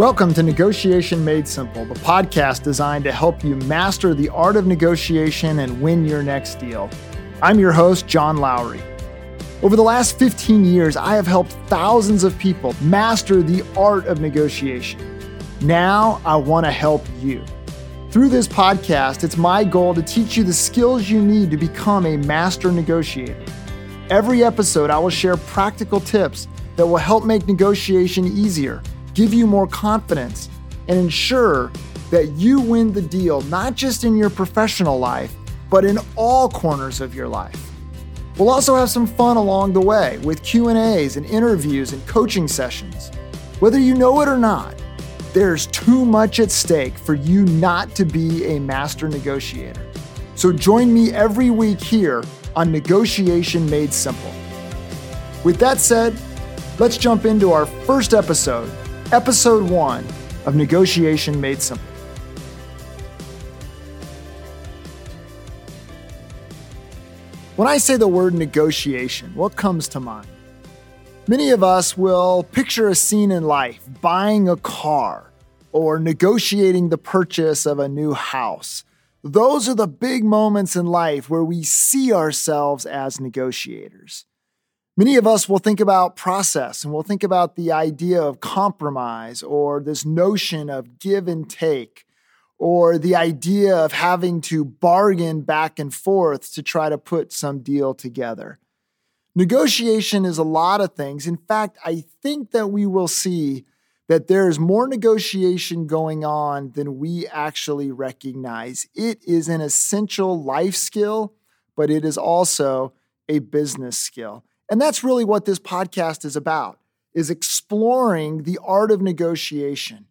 Welcome to Negotiation Made Simple, the podcast designed to help you master the art of negotiation and win your next deal. I'm your host, John Lowry. Over the last 15 years, I have helped thousands of people master the art of negotiation. Now, I want to help you. Through this podcast, it's my goal to teach you the skills you need to become a master negotiator. Every episode, I will share practical tips that will help make negotiation easier give you more confidence, and ensure that you win the deal not just in your professional life, but in all corners of your life. We'll also have some fun along the way with Q&As and interviews and coaching sessions. Whether you know it or not, there's too much at stake for you not to be a master negotiator. So join me every week here on Negotiation Made Simple. With that said, let's jump into our first episode episode one of Negotiation Made Simple. When I say the word negotiation, what comes to mind? Many of us will picture a scene in life buying a car or negotiating the purchase of a new house. Those are the big moments in life where we see ourselves as negotiators. Many of us will think about process and we'll think about the idea of compromise or this notion of give and take or the idea of having to bargain back and forth to try to put some deal together. Negotiation is a lot of things. In fact, I think that we will see that there is more negotiation going on than we actually recognize. It is an essential life skill, but it is also a business skill. And that's really what this podcast is about is exploring the art of negotiation,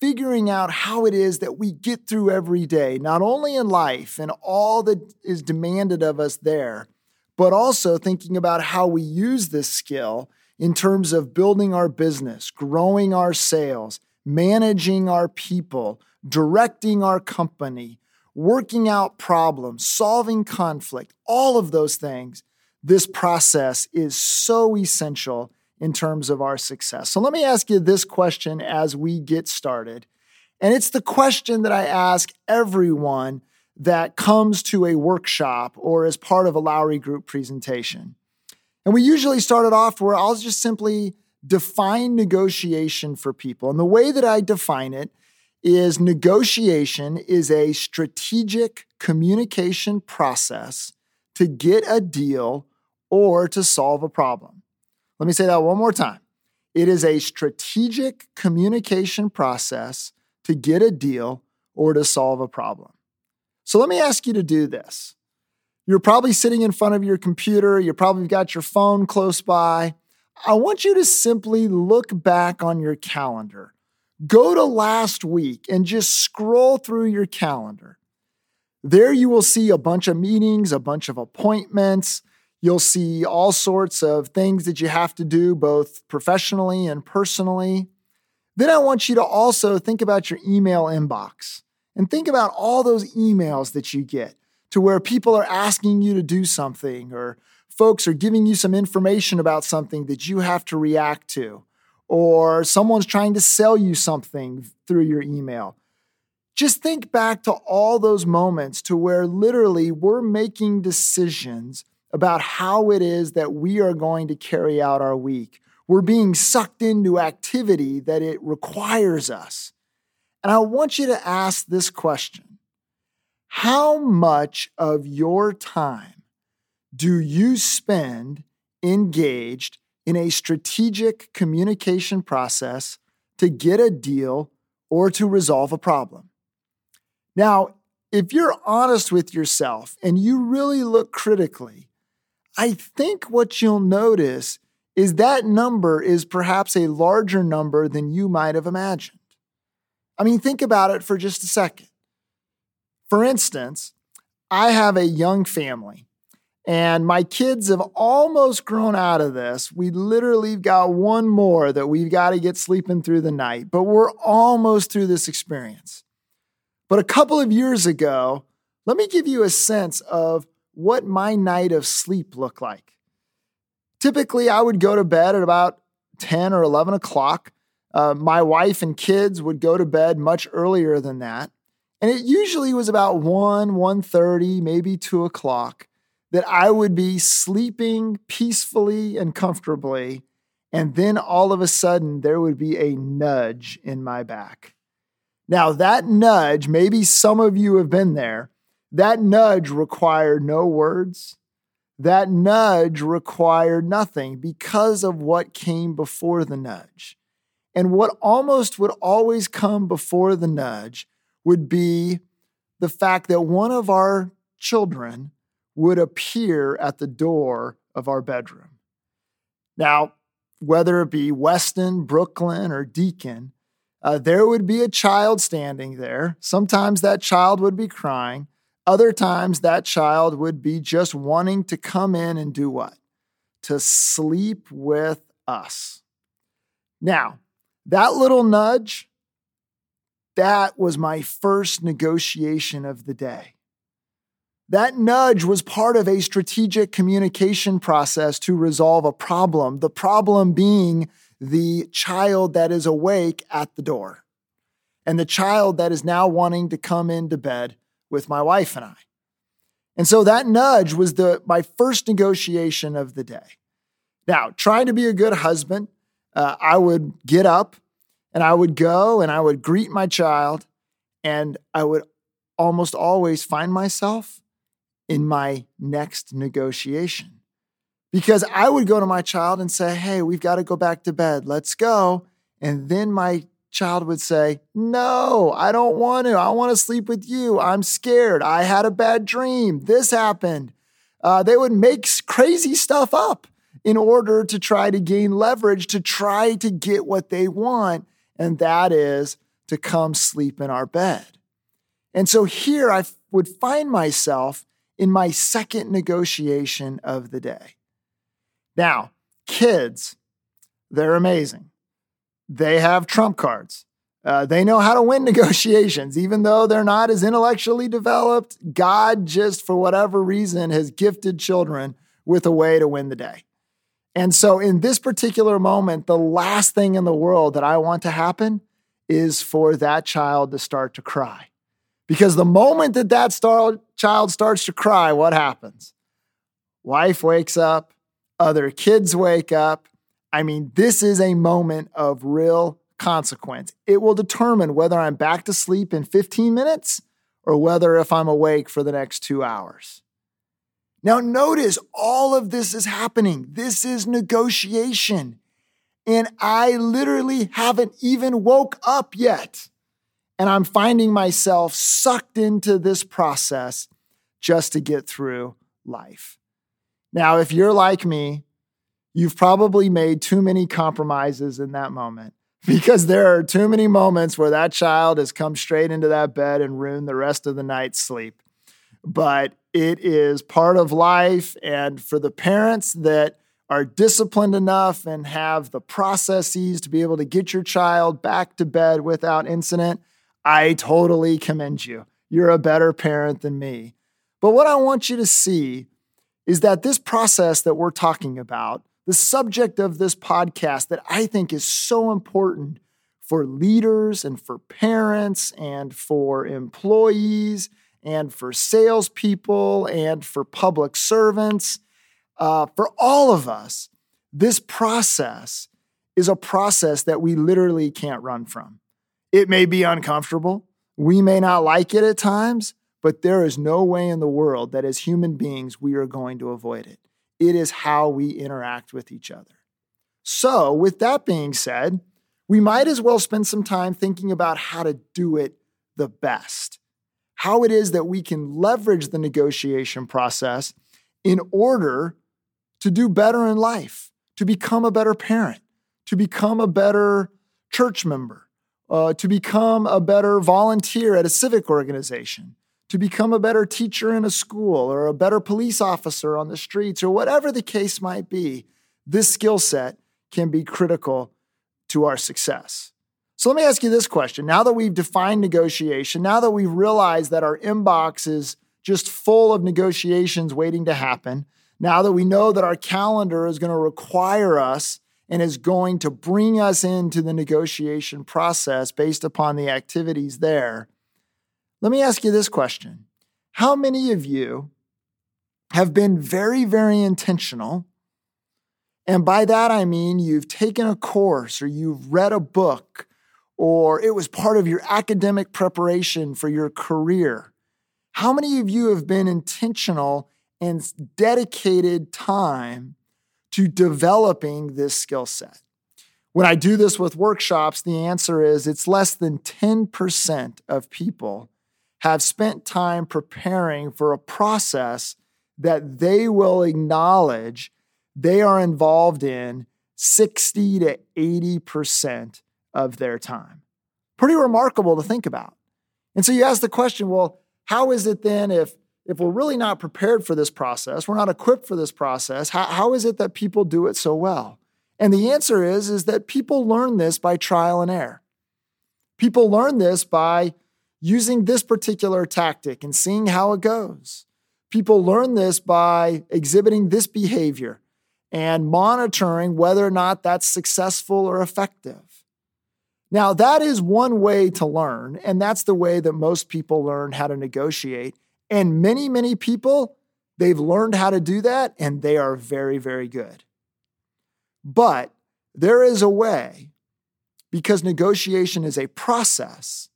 figuring out how it is that we get through every day, not only in life and all that is demanded of us there, but also thinking about how we use this skill in terms of building our business, growing our sales, managing our people, directing our company, working out problems, solving conflict, all of those things this process is so essential in terms of our success. So let me ask you this question as we get started. And it's the question that I ask everyone that comes to a workshop or as part of a Lowry Group presentation. And we usually start it off where I'll just simply define negotiation for people. And the way that I define it is negotiation is a strategic communication process to get a deal or to solve a problem. Let me say that one more time. It is a strategic communication process to get a deal or to solve a problem. So let me ask you to do this. You're probably sitting in front of your computer, you probably got your phone close by. I want you to simply look back on your calendar. Go to last week and just scroll through your calendar. There you will see a bunch of meetings, a bunch of appointments, You'll see all sorts of things that you have to do, both professionally and personally. Then I want you to also think about your email inbox and think about all those emails that you get to where people are asking you to do something or folks are giving you some information about something that you have to react to, or someone's trying to sell you something through your email. Just think back to all those moments to where literally we're making decisions about how it is that we are going to carry out our week. We're being sucked into activity that it requires us. And I want you to ask this question How much of your time do you spend engaged in a strategic communication process to get a deal or to resolve a problem? Now, if you're honest with yourself and you really look critically, I think what you'll notice is that number is perhaps a larger number than you might have imagined. I mean, think about it for just a second. For instance, I have a young family, and my kids have almost grown out of this. We literally got one more that we've got to get sleeping through the night, but we're almost through this experience. But a couple of years ago, let me give you a sense of what my night of sleep looked like. Typically, I would go to bed at about 10 or 11 o'clock. uh, my wife and kids would go to bed much earlier than that. And it usually was about 1, 1.30, maybe 2 o'clock that I would be sleeping peacefully and comfortably. And then all of a sudden, there would be a nudge in my back. Now, that nudge, maybe some of you have been there, that nudge required no words. That nudge required nothing because of what came before the nudge. And what almost would always come before the nudge would be the fact that one of our children would appear at the door of our bedroom. Now, whether it be Weston, Brooklyn, or Deacon, uh, there would be a child standing there. Sometimes that child would be crying. Other times that child would be just wanting to come in and do what? To sleep with us. Now, that little nudge, that was my first negotiation of the day. That nudge was part of a strategic communication process to resolve a problem, the problem being the child that is awake at the door and the child that is now wanting to come into bed with my wife and I. And so that nudge was the my first negotiation of the day. Now, trying to be a good husband, uh, I would get up and I would go and I would greet my child, and I would almost always find myself in my next negotiation. Because I would go to my child and say, Hey, we've got to go back to bed. Let's go. And then my child would say, No, I don't want to. I want to sleep with you. I'm scared. I had a bad dream. This happened. Uh, they would make crazy stuff up in order to try to gain leverage, to try to get what they want and that is to come sleep in our bed. And so here I would find myself in my second negotiation of the day. Now, kids, they're amazing. They have trump cards. Uh, they know how to win negotiations, even though they're not as intellectually developed. God, just for whatever reason, has gifted children with a way to win the day. And so, in this particular moment, the last thing in the world that I want to happen is for that child to start to cry. Because the moment that that star- child starts to cry, what happens? Wife wakes up, other kids wake up. I mean, this is a moment of real consequence. It will determine whether I'm back to sleep in 15 minutes or whether if I'm awake for the next two hours. Now, notice all of this is happening. This is negotiation. And I literally haven't even woke up yet. And I'm finding myself sucked into this process just to get through life. Now, if you're like me, you've probably made too many compromises in that moment because there are too many moments where that child has come straight into that bed and ruined the rest of the night's sleep. But it is part of life. And for the parents that are disciplined enough and have the processes to be able to get your child back to bed without incident, I totally commend you. You're a better parent than me. But what I want you to see is that this process that we're talking about, the subject of this podcast that I think is so important for leaders and for parents and for employees and for salespeople and for public servants, uh, for all of us, this process is a process that we literally can't run from. It may be uncomfortable. We may not like it at times, but there is no way in the world that as human beings we are going to avoid it. It is how we interact with each other. So, with that being said, we might as well spend some time thinking about how to do it the best how it is that we can leverage the negotiation process in order to do better in life, to become a better parent, to become a better church member, uh, to become a better volunteer at a civic organization, to become a better teacher in a school or a better police officer on the streets or whatever the case might be. This skill set can be critical to our success. So let me ask you this question. Now that we've defined negotiation, now that we've realized that our inbox is just full of negotiations waiting to happen, now that we know that our calendar is going to require us and is going to bring us into the negotiation process based upon the activities there. Let me ask you this question How many of you have been very, very intentional? And by that, I mean you've taken a course or you've read a book or it was part of your academic preparation for your career. How many of you have been intentional and dedicated time to developing this skill set? When I do this with workshops, the answer is it's less than 10% of people have spent time preparing for a process that they will acknowledge they are involved in 60 to 80% of their time. Pretty remarkable to think about. And so you ask the question well, how is it then if if we're really not prepared for this process, we're not equipped for this process, how, how is it that people do it so well? And the answer is, is that people learn this by trial and error. People learn this by using this particular tactic and seeing how it goes. People learn this by exhibiting this behavior and monitoring whether or not that's successful or effective. Now, that is one way to learn, and that's the way that most people learn how to negotiate. And many, many people, they've learned how to do that, and they are very, very good. But there is a way, because negotiation is a process,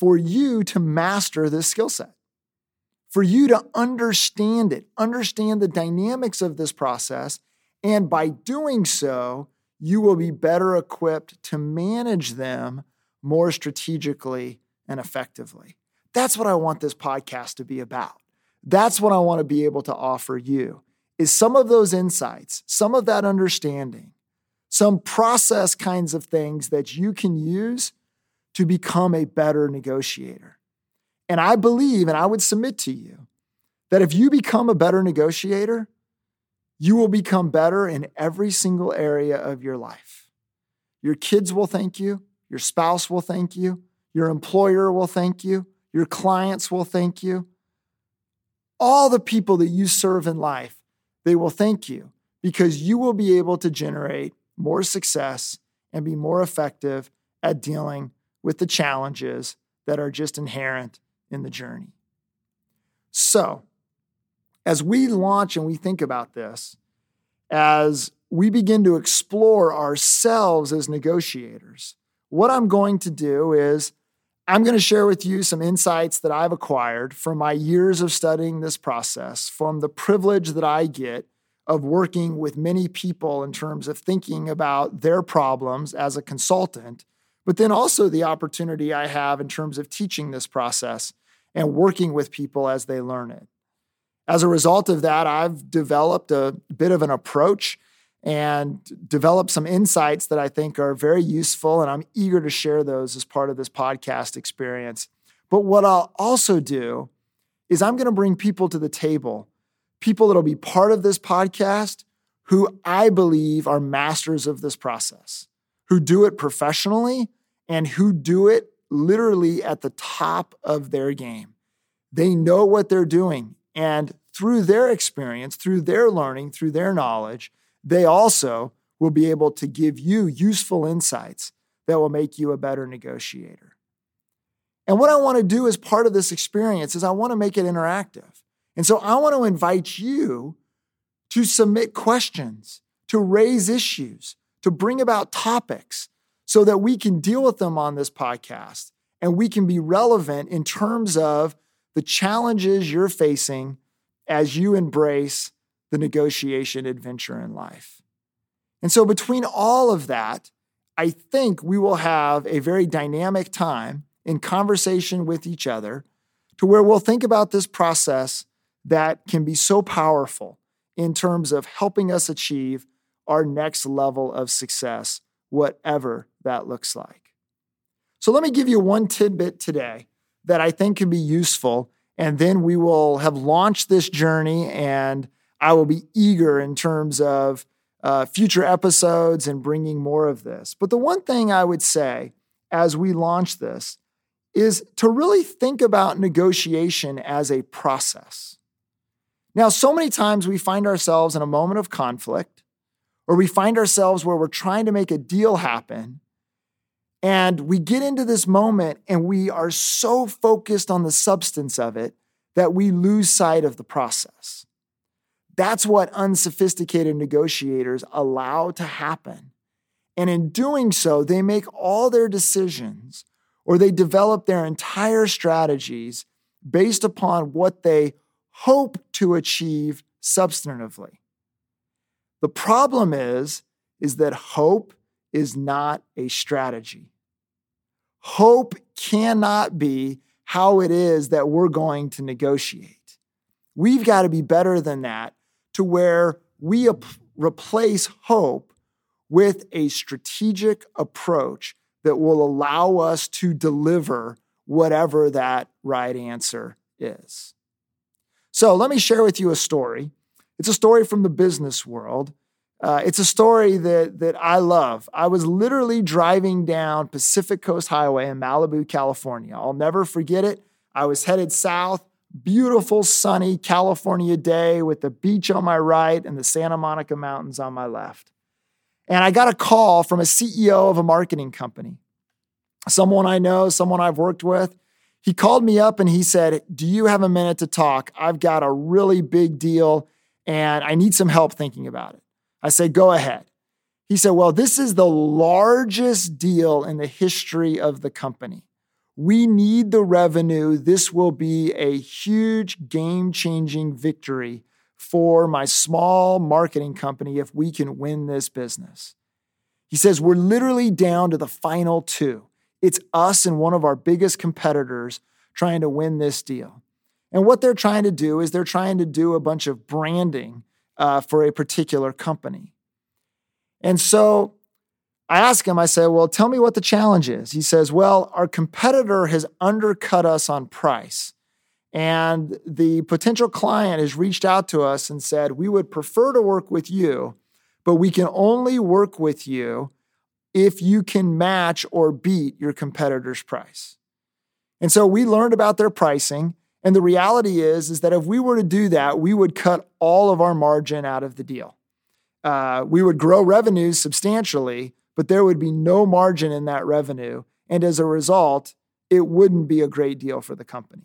for you to master this skill set, for you to understand it, understand the dynamics of this process, and by doing so, you will be better equipped to manage them more strategically and effectively. That's what I want this podcast to be about. That's what I want to be able to offer you is some of those insights, some of that understanding, some process kinds of things that you can use to become a better negotiator. And I believe and I would submit to you that if you become a better negotiator, you will become better in every single area of your life. Your kids will thank you. Your spouse will thank you. Your employer will thank you. Your clients will thank you. All the people that you serve in life, they will thank you because you will be able to generate more success and be more effective at dealing with the challenges that are just inherent in the journey. So, as we launch and we think about this, as we begin to explore ourselves as negotiators, what I'm going to do is I'm going to share with you some insights that I've acquired from my years of studying this process, from the privilege that I get of working with many people in terms of thinking about their problems as a consultant, but then also the opportunity I have in terms of teaching this process and working with people as they learn it. As a result of that, I've developed a bit of an approach and developed some insights that I think are very useful. And I'm eager to share those as part of this podcast experience. But what I'll also do is I'm going to bring people to the table, people that'll be part of this podcast who I believe are masters of this process, who do it professionally and who do it literally at the top of their game. They know what they're doing. And through their experience, through their learning, through their knowledge, they also will be able to give you useful insights that will make you a better negotiator. And what I want to do as part of this experience is I want to make it interactive. And so I want to invite you to submit questions, to raise issues, to bring about topics so that we can deal with them on this podcast and we can be relevant in terms of the challenges you're facing as you embrace the negotiation adventure in life. And so, between all of that, I think we will have a very dynamic time in conversation with each other to where we'll think about this process that can be so powerful in terms of helping us achieve our next level of success, whatever that looks like. So, let me give you one tidbit today that I think can be useful and then we will have launched this journey, and I will be eager in terms of uh, future episodes and bringing more of this. But the one thing I would say as we launch this is to really think about negotiation as a process. Now, so many times we find ourselves in a moment of conflict, or we find ourselves where we're trying to make a deal happen. And we get into this moment and we are so focused on the substance of it that we lose sight of the process. That's what unsophisticated negotiators allow to happen. And in doing so, they make all their decisions or they develop their entire strategies based upon what they hope to achieve substantively. The problem is is that hope is not a strategy. Hope cannot be how it is that we're going to negotiate. We've got to be better than that to where we ap- replace hope with a strategic approach that will allow us to deliver whatever that right answer is. So, let me share with you a story. It's a story from the business world. Uh, it's a story that, that I love. I was literally driving down Pacific Coast Highway in Malibu, California. I'll never forget it. I was headed south, beautiful, sunny California day with the beach on my right and the Santa Monica Mountains on my left. And I got a call from a CEO of a marketing company, someone I know, someone I've worked with. He called me up and he said, Do you have a minute to talk? I've got a really big deal and I need some help thinking about it. I said, Go ahead. He said, Well, this is the largest deal in the history of the company. We need the revenue. This will be a huge game changing victory for my small marketing company if we can win this business. He says, We're literally down to the final two. It's us and one of our biggest competitors trying to win this deal. And what they're trying to do is they're trying to do a bunch of branding uh, for a particular company. And so I ask him, I say, Well, tell me what the challenge is. He says, Well, our competitor has undercut us on price. And the potential client has reached out to us and said, We would prefer to work with you, but we can only work with you if you can match or beat your competitor's price. And so we learned about their pricing. And the reality is, is that if we were to do that, we would cut all of our margin out of the deal. Uh, we would grow revenues substantially, but there would be no margin in that revenue. And as a result, it wouldn't be a great deal for the company.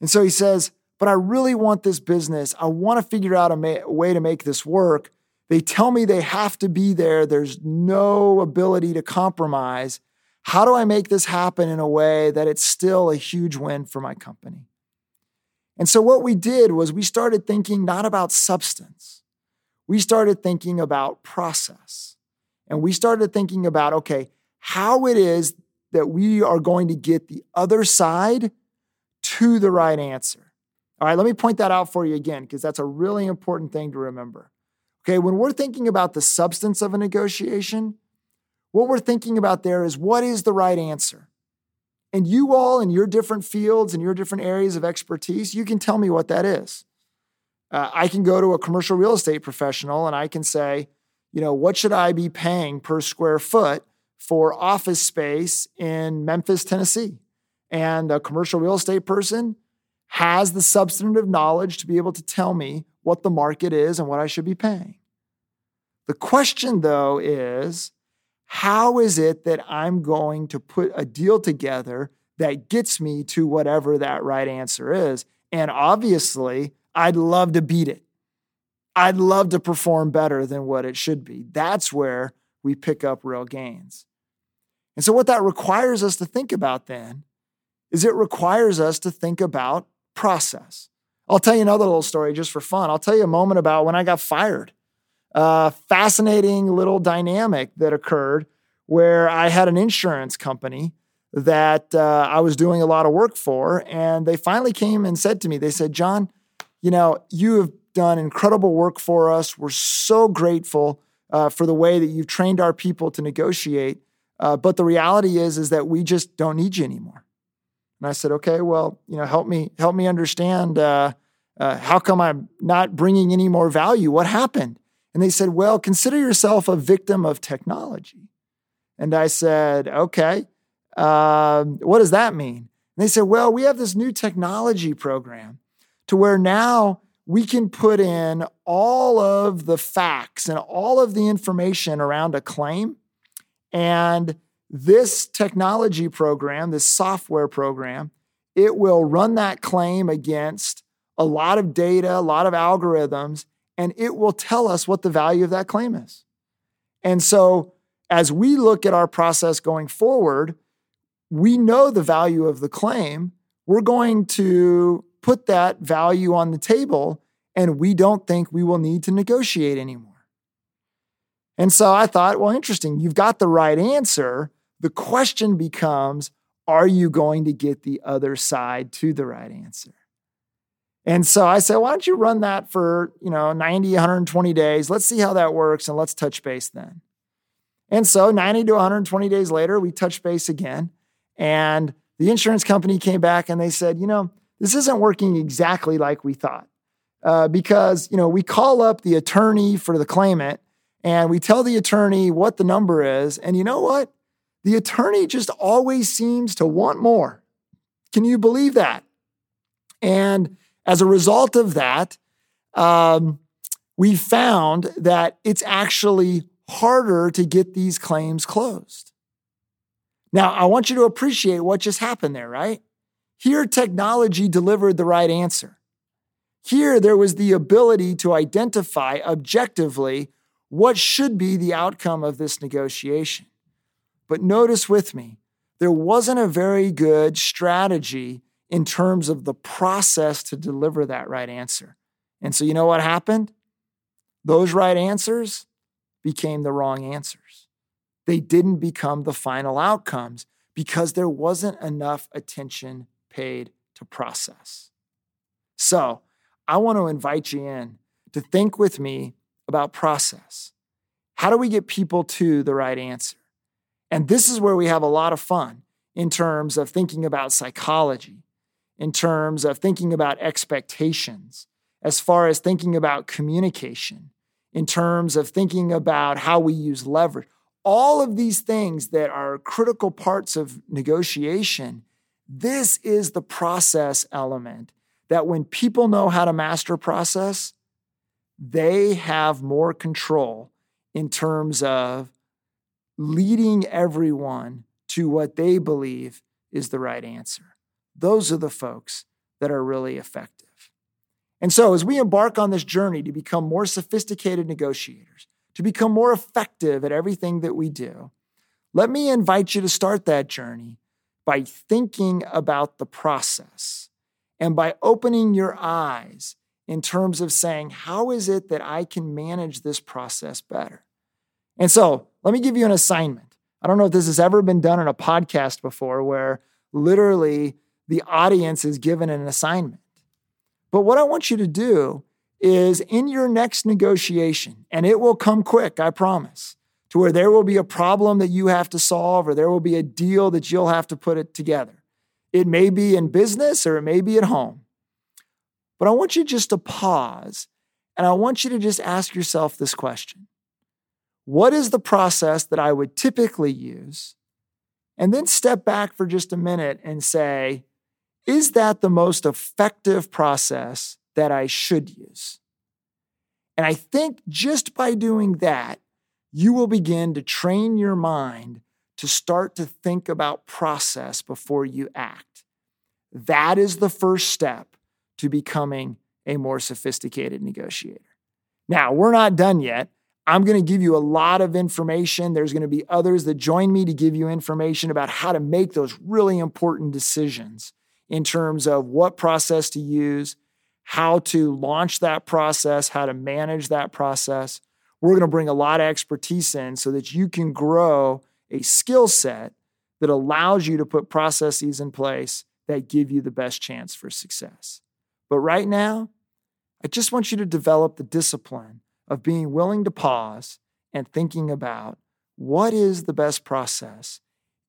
And so he says, But I really want this business. I want to figure out a, ma- a way to make this work. They tell me they have to be there. There's no ability to compromise. How do I make this happen in a way that it's still a huge win for my company? And so, what we did was we started thinking not about substance, we started thinking about process. And we started thinking about, okay, how it is that we are going to get the other side to the right answer. All right, let me point that out for you again, because that's a really important thing to remember. Okay, when we're thinking about the substance of a negotiation, what we're thinking about there is what is the right answer? And you all in your different fields and your different areas of expertise, you can tell me what that is. Uh, I can go to a commercial real estate professional and I can say, you know, what should I be paying per square foot for office space in Memphis, Tennessee? And a commercial real estate person has the substantive knowledge to be able to tell me what the market is and what I should be paying. The question, though, is how is it that I'm going to put a deal together that gets me to whatever that right answer is? And obviously, I'd love to beat it. I'd love to perform better than what it should be. That's where we pick up real gains. And so, what that requires us to think about then is it requires us to think about process. I'll tell you another little story just for fun. I'll tell you a moment about when I got fired. A fascinating little dynamic that occurred where I had an insurance company that uh, I was doing a lot of work for. And they finally came and said to me, they said, John, you know, you have done incredible work for us. We're so grateful uh, for the way that you've trained our people to negotiate. Uh, but the reality is, is that we just don't need you anymore. And I said, okay, well, you know, help me, help me understand. Uh, uh how come I'm not bringing any more value? What happened? And they said, well, consider yourself a victim of technology. And I said, okay, um, what does that mean? And they said, well, we have this new technology program to where now we can put in all of the facts and all of the information around a claim. And this technology program, this software program, it will run that claim against a lot of data, a lot of algorithms, and it will tell us what the value of that claim is. And so, as we look at our process going forward, we know the value of the claim. We're going to put that value on the table, and we don't think we will need to negotiate anymore. And so I thought, well, interesting. You've got the right answer. The question becomes, are you going to get the other side to the right answer? And so I said, why don't you run that for, you know, 90, 120 days? Let's see how that works and let's touch base then. And so 90 to 120 days later, we touched base again. And the insurance company came back and they said, you know, this isn't working exactly like we thought. Uh, because, you know, we call up the attorney for the claimant and we tell the attorney what the number is. And you know what? The attorney just always seems to want more. Can you believe that? And as a result of that, um, we found that it's actually harder to get these claims closed. Now, I want you to appreciate what just happened there, right? Here, technology delivered the right answer. Here, there was the ability to identify objectively what should be the outcome of this negotiation. But notice with me, there wasn't a very good strategy in terms of the process to deliver that right answer. And so, you know what happened? Those right answers became the wrong answers. They didn't become the final outcomes because there wasn't enough attention paid to process. So, I want to invite you in to think with me about process. How do we get people to the right answer? And this is where we have a lot of fun in terms of thinking about psychology, in terms of thinking about expectations, as far as thinking about communication, in terms of thinking about how we use leverage. All of these things that are critical parts of negotiation, this is the process element that when people know how to master process, they have more control in terms of leading everyone to what they believe is the right answer. Those are the folks that are really effective. And so, as we embark on this journey to become more sophisticated negotiators, to become more effective at everything that we do, let me invite you to start that journey by thinking about the process and by opening your eyes in terms of saying, how is it that I can manage this process better? And so, let me give you an assignment. I don't know if this has ever been done in a podcast before where literally the audience is given an assignment. But what I want you to do is in your next negotiation, and it will come quick, I promise, to where there will be a problem that you have to solve or there will be a deal that you'll have to put it together. It may be in business or it may be at home. But I want you just to pause and I want you to just ask yourself this question What is the process that I would typically use? And then step back for just a minute and say, Is that the most effective process that I should use? And I think just by doing that, you will begin to train your mind to start to think about process before you act. That is the first step to becoming a more sophisticated negotiator. Now, we're not done yet. I'm going to give you a lot of information. There's going to be others that join me to give you information about how to make those really important decisions in terms of what process to use, how to launch that process, how to manage that process. We're going to bring a lot of expertise in so that you can grow a skill set that allows you to put processes in place that give you the best chance for success. But right now, I just want you to develop the discipline of being willing to pause and thinking about what is the best process?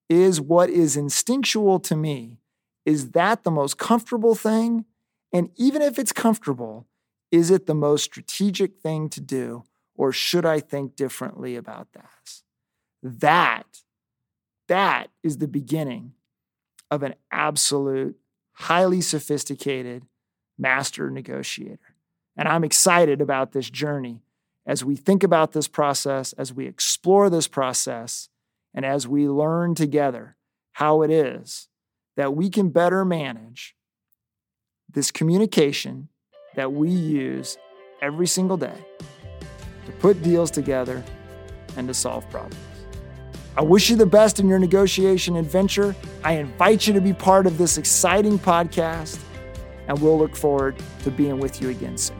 Is what is instinctual to me, is that the most comfortable thing? And even if it's comfortable, is it the most strategic thing to do? Or should I think differently about that? That, that is the beginning of an absolute, highly sophisticated master negotiator. And I'm excited about this journey as we think about this process, as we explore this process, and as we learn together how it is that we can better manage this communication that we use every single day to put deals together and to solve problems. I wish you the best in your negotiation adventure. I invite you to be part of this exciting podcast, and we'll look forward to being with you again soon.